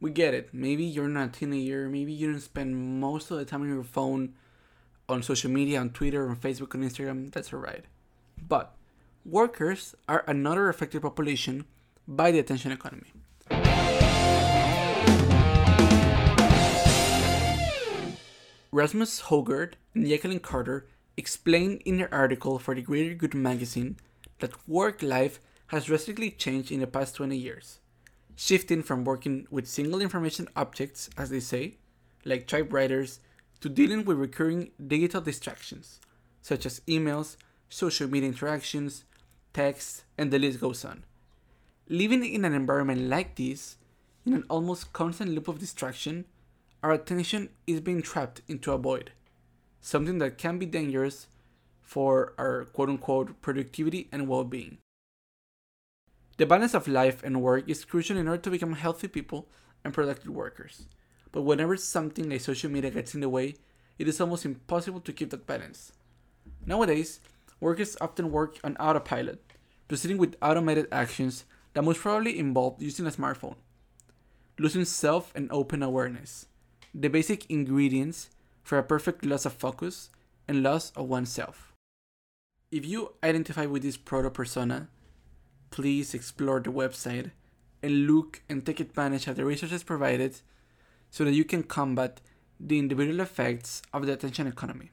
we get it. Maybe you're not a teenager. Maybe you don't spend most of the time on your phone, on social media, on Twitter, on Facebook, on Instagram. That's alright. But workers are another affected population by the attention economy. Rasmus Hougaard and Jacqueline Carter explained in their article for the Greater Good magazine that work life has drastically changed in the past 20 years, shifting from working with single information objects, as they say, like typewriters, to dealing with recurring digital distractions, such as emails, social media interactions, texts, and the list goes on. Living in an environment like this, in an almost constant loop of distraction, our attention is being trapped into a void, something that can be dangerous for our quote unquote productivity and well being. The balance of life and work is crucial in order to become healthy people and productive workers. But whenever something like social media gets in the way, it is almost impossible to keep that balance. Nowadays, workers often work on autopilot, proceeding with automated actions that most probably involve using a smartphone, losing self and open awareness, the basic ingredients for a perfect loss of focus and loss of oneself. If you identify with this proto persona, please explore the website and look and take advantage of the resources provided so that you can combat the individual effects of the attention economy.